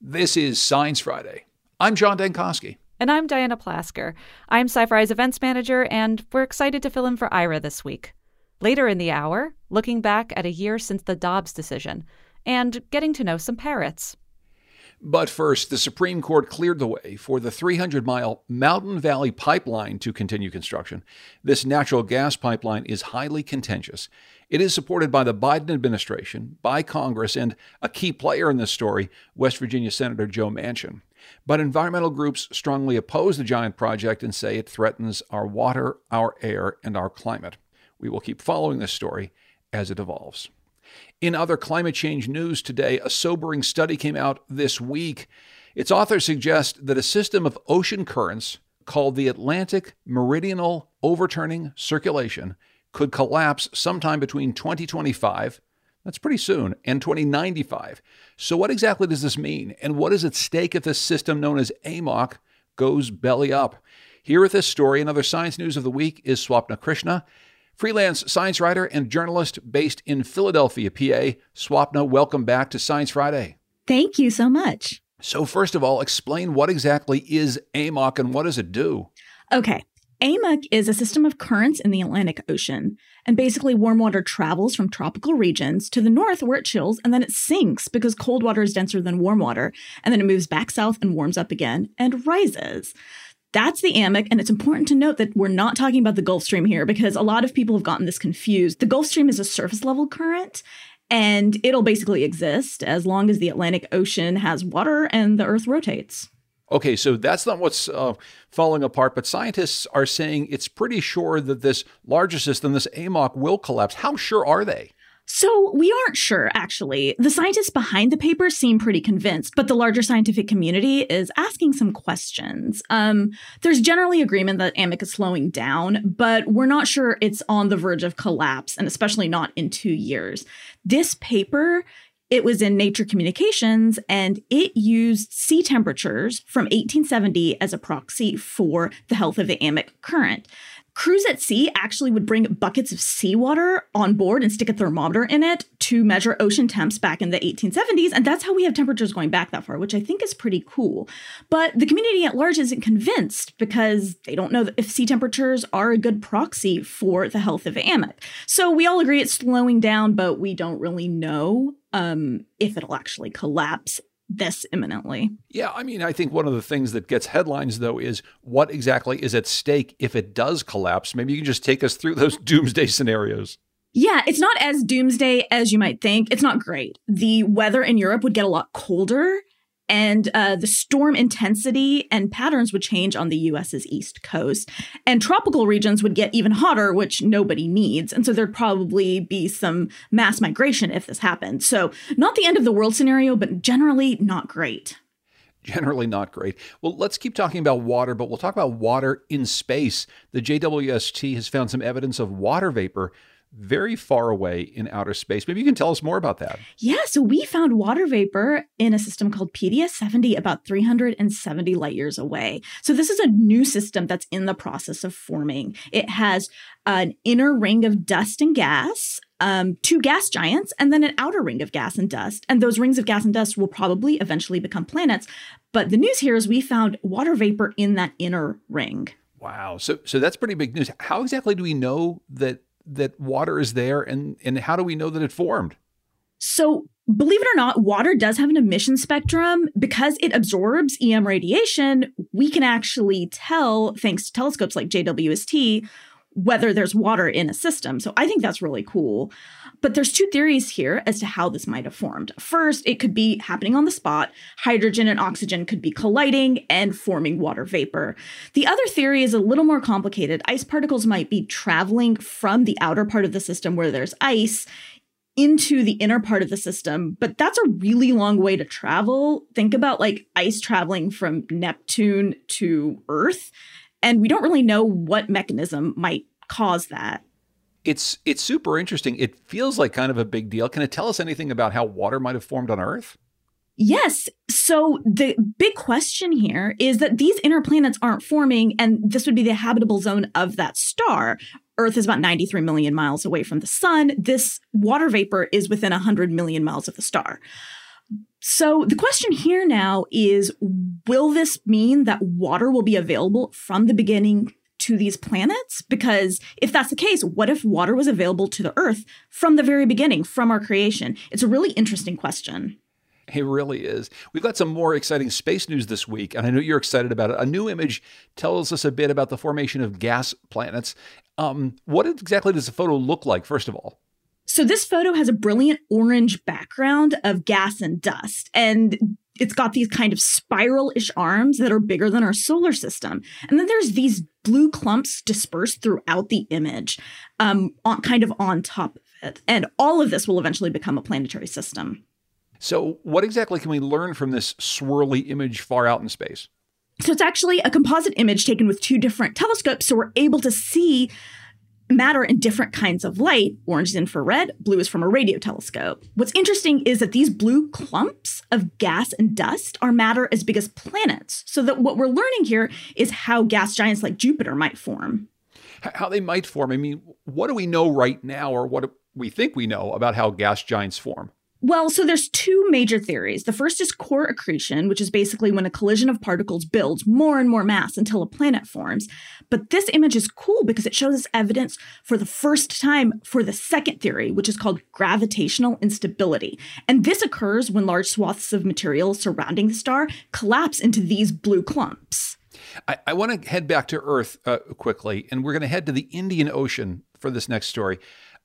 This is Science Friday. I'm John Dankosky. And I'm Diana Plasker. I'm SciFri's events manager, and we're excited to fill in for Ira this week. Later in the hour, looking back at a year since the Dobbs decision and getting to know some parrots. But first, the Supreme Court cleared the way for the 300 mile Mountain Valley Pipeline to continue construction. This natural gas pipeline is highly contentious. It is supported by the Biden administration, by Congress, and a key player in this story, West Virginia Senator Joe Manchin. But environmental groups strongly oppose the giant project and say it threatens our water, our air, and our climate. We will keep following this story as it evolves. In other climate change news today, a sobering study came out this week. Its authors suggest that a system of ocean currents called the Atlantic Meridional Overturning Circulation could collapse sometime between 2025, that's pretty soon, and 2095. So, what exactly does this mean? And what is at stake if this system known as AMOC goes belly up? Here with this story and other science news of the week is Swapna Krishna freelance science writer and journalist based in Philadelphia, PA. Swapna, welcome back to Science Friday. Thank you so much. So, first of all, explain what exactly is AMOC and what does it do? Okay. AMOC is a system of currents in the Atlantic Ocean. And basically, warm water travels from tropical regions to the north where it chills and then it sinks because cold water is denser than warm water. And then it moves back south and warms up again and rises. That's the AMOC, and it's important to note that we're not talking about the Gulf Stream here because a lot of people have gotten this confused. The Gulf Stream is a surface level current, and it'll basically exist as long as the Atlantic Ocean has water and the Earth rotates. Okay, so that's not what's uh, falling apart, but scientists are saying it's pretty sure that this larger system, this AMOC, will collapse. How sure are they? So, we aren't sure, actually. The scientists behind the paper seem pretty convinced, but the larger scientific community is asking some questions. Um, there's generally agreement that AMOC is slowing down, but we're not sure it's on the verge of collapse, and especially not in two years. This paper it was in Nature Communications and it used sea temperatures from 1870 as a proxy for the health of the AMOC current. Crews at sea actually would bring buckets of seawater on board and stick a thermometer in it to measure ocean temps back in the 1870s. And that's how we have temperatures going back that far, which I think is pretty cool. But the community at large isn't convinced because they don't know if sea temperatures are a good proxy for the health of AMOC. So we all agree it's slowing down, but we don't really know um, if it'll actually collapse this imminently. Yeah, I mean, I think one of the things that gets headlines, though, is what exactly is at stake if it does collapse. Maybe you can just take us through those doomsday scenarios. Yeah, it's not as doomsday as you might think. It's not great. The weather in Europe would get a lot colder and uh, the storm intensity and patterns would change on the US's east coast. And tropical regions would get even hotter, which nobody needs. And so there'd probably be some mass migration if this happened. So, not the end of the world scenario, but generally not great. Generally not great. Well, let's keep talking about water, but we'll talk about water in space. The JWST has found some evidence of water vapor very far away in outer space. Maybe you can tell us more about that. Yeah, so we found water vapor in a system called PDS 70 about 370 light years away. So this is a new system that's in the process of forming. It has an inner ring of dust and gas, um, two gas giants, and then an outer ring of gas and dust. And those rings of gas and dust will probably eventually become planets. But the news here is we found water vapor in that inner ring. Wow. So so that's pretty big news. How exactly do we know that that water is there and and how do we know that it formed? So, believe it or not, water does have an emission spectrum. Because it absorbs EM radiation, we can actually tell, thanks to telescopes like JWST, whether there's water in a system. So I think that's really cool. But there's two theories here as to how this might have formed. First, it could be happening on the spot. Hydrogen and oxygen could be colliding and forming water vapor. The other theory is a little more complicated. Ice particles might be traveling from the outer part of the system where there's ice into the inner part of the system, but that's a really long way to travel. Think about like ice traveling from Neptune to Earth and we don't really know what mechanism might cause that. It's it's super interesting. It feels like kind of a big deal. Can it tell us anything about how water might have formed on Earth? Yes. So the big question here is that these inner planets aren't forming, and this would be the habitable zone of that star. Earth is about 93 million miles away from the sun. This water vapor is within 100 million miles of the star. So the question here now is will this mean that water will be available from the beginning to these planets? Because if that's the case, what if water was available to the Earth from the very beginning, from our creation? It's a really interesting question. It really is. We've got some more exciting space news this week, and I know you're excited about it. A new image tells us a bit about the formation of gas planets. Um, what exactly does the photo look like, first of all? So, this photo has a brilliant orange background of gas and dust, and it's got these kind of spiral ish arms that are bigger than our solar system. And then there's these blue clumps dispersed throughout the image, um, on, kind of on top of it. And all of this will eventually become a planetary system. So, what exactly can we learn from this swirly image far out in space? So, it's actually a composite image taken with two different telescopes. So, we're able to see matter in different kinds of light. Orange is infrared, blue is from a radio telescope. What's interesting is that these blue clumps of gas and dust are matter as big as planets. So, that what we're learning here is how gas giants like Jupiter might form. How they might form. I mean, what do we know right now, or what we think we know about how gas giants form? Well, so there's two major theories. The first is core accretion, which is basically when a collision of particles builds more and more mass until a planet forms. But this image is cool because it shows us evidence for the first time for the second theory, which is called gravitational instability. And this occurs when large swaths of material surrounding the star collapse into these blue clumps. I, I want to head back to Earth uh, quickly, and we're going to head to the Indian Ocean for this next story.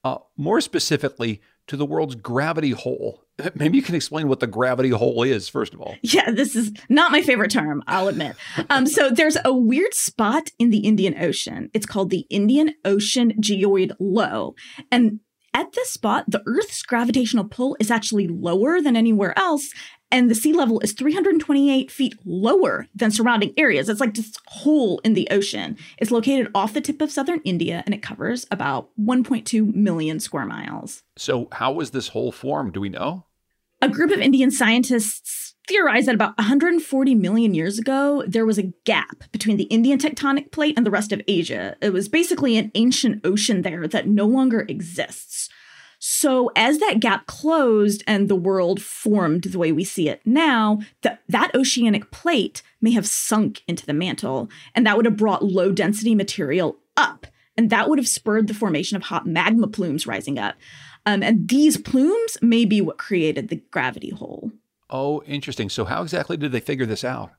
Uh, more specifically, to the world's gravity hole. Maybe you can explain what the gravity hole is, first of all. Yeah, this is not my favorite term, I'll admit. um, so there's a weird spot in the Indian Ocean. It's called the Indian Ocean Geoid Low. And at this spot, the Earth's gravitational pull is actually lower than anywhere else, and the sea level is 328 feet lower than surrounding areas. It's like this hole in the ocean. It's located off the tip of southern India and it covers about 1.2 million square miles. So, how was this hole formed? Do we know? A group of Indian scientists theorize that about 140 million years ago, there was a gap between the Indian tectonic plate and the rest of Asia. It was basically an ancient ocean there that no longer exists. So as that gap closed and the world formed the way we see it now, the, that oceanic plate may have sunk into the mantle, and that would have brought low density material up. And that would have spurred the formation of hot magma plumes rising up. Um, and these plumes may be what created the gravity hole. Oh, interesting. So, how exactly did they figure this out?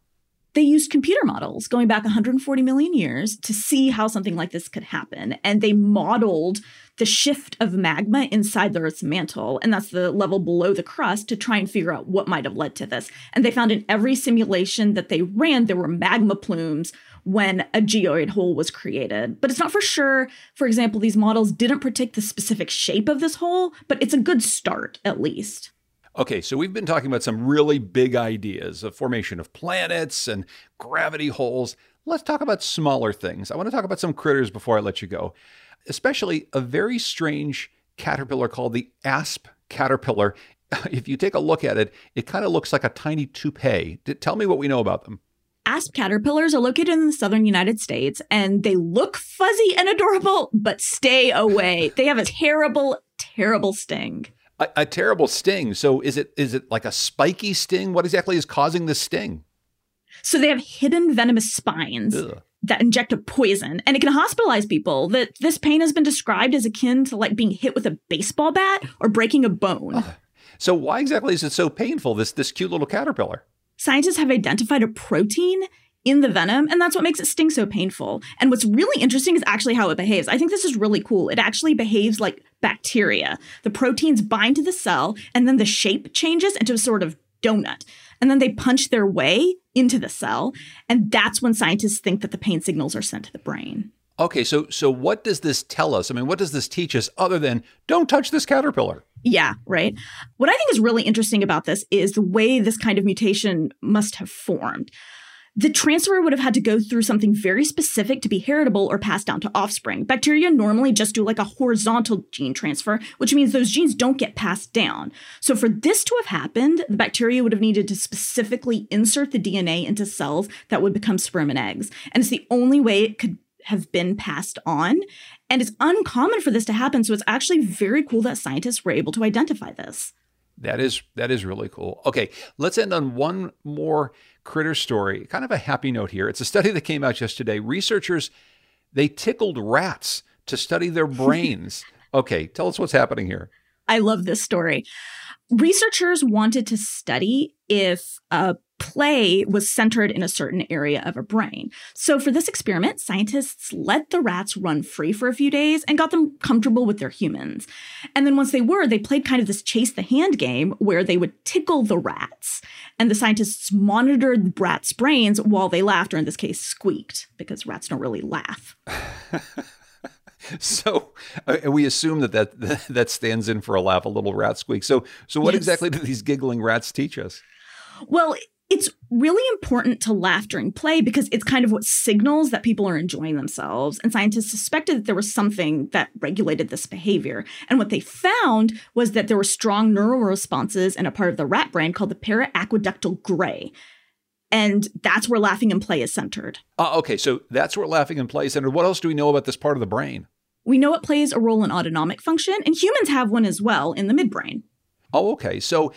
They used computer models going back 140 million years to see how something like this could happen. And they modeled the shift of magma inside the Earth's mantle, and that's the level below the crust, to try and figure out what might have led to this. And they found in every simulation that they ran, there were magma plumes when a geoid hole was created. But it's not for sure. For example, these models didn't predict the specific shape of this hole, but it's a good start, at least. Okay, so we've been talking about some really big ideas of formation of planets and gravity holes. Let's talk about smaller things. I want to talk about some critters before I let you go, especially a very strange caterpillar called the asp caterpillar. If you take a look at it, it kind of looks like a tiny toupee. Tell me what we know about them. Asp caterpillars are located in the southern United States and they look fuzzy and adorable, but stay away. They have a terrible, terrible sting. A, a, terrible sting. So is it is it like a spiky sting? What exactly is causing the sting? So they have hidden venomous spines Ugh. that inject a poison, and it can hospitalize people. That this pain has been described as akin to like being hit with a baseball bat or breaking a bone. So why exactly is it so painful? This this cute little caterpillar. Scientists have identified a protein in the venom, and that's what makes it sting so painful. And what's really interesting is actually how it behaves. I think this is really cool. It actually behaves like bacteria. The proteins bind to the cell, and then the shape changes into a sort of donut. And then they punch their way into the cell, and that's when scientists think that the pain signals are sent to the brain. Okay, so so what does this tell us? I mean, what does this teach us other than don't touch this caterpillar? Yeah, right. What I think is really interesting about this is the way this kind of mutation must have formed the transfer would have had to go through something very specific to be heritable or passed down to offspring. Bacteria normally just do like a horizontal gene transfer, which means those genes don't get passed down. So for this to have happened, the bacteria would have needed to specifically insert the DNA into cells that would become sperm and eggs. And it's the only way it could have been passed on. And it's uncommon for this to happen. So it's actually very cool that scientists were able to identify this. That is that is really cool. Okay, let's end on one more critter story. Kind of a happy note here. It's a study that came out just today. Researchers they tickled rats to study their brains. okay, tell us what's happening here. I love this story. Researchers wanted to study if a play was centered in a certain area of a brain. So, for this experiment, scientists let the rats run free for a few days and got them comfortable with their humans. And then, once they were, they played kind of this chase the hand game where they would tickle the rats. And the scientists monitored the rats' brains while they laughed, or in this case, squeaked, because rats don't really laugh. So uh, we assume that, that that stands in for a laugh, a little rat squeak. So so what yes. exactly do these giggling rats teach us? Well, it's really important to laugh during play because it's kind of what signals that people are enjoying themselves. And scientists suspected that there was something that regulated this behavior. And what they found was that there were strong neural responses in a part of the rat brain called the periaqueductal gray. And that's where laughing and play is centered. Uh, okay, so that's where laughing and play is centered. What else do we know about this part of the brain? We know it plays a role in autonomic function, and humans have one as well in the midbrain. Oh, okay. So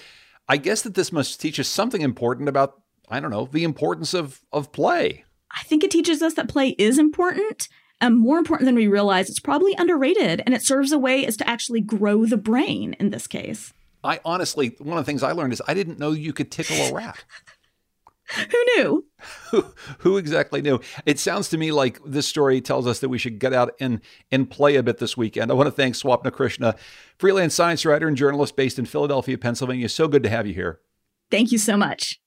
I guess that this must teach us something important about, I don't know, the importance of, of play. I think it teaches us that play is important. And more important than we realize, it's probably underrated and it serves a way as to actually grow the brain in this case. I honestly, one of the things I learned is I didn't know you could tickle a rat. Who knew? Who, who exactly knew? It sounds to me like this story tells us that we should get out and, and play a bit this weekend. I want to thank Swapna Krishna, freelance science writer and journalist based in Philadelphia, Pennsylvania. So good to have you here. Thank you so much.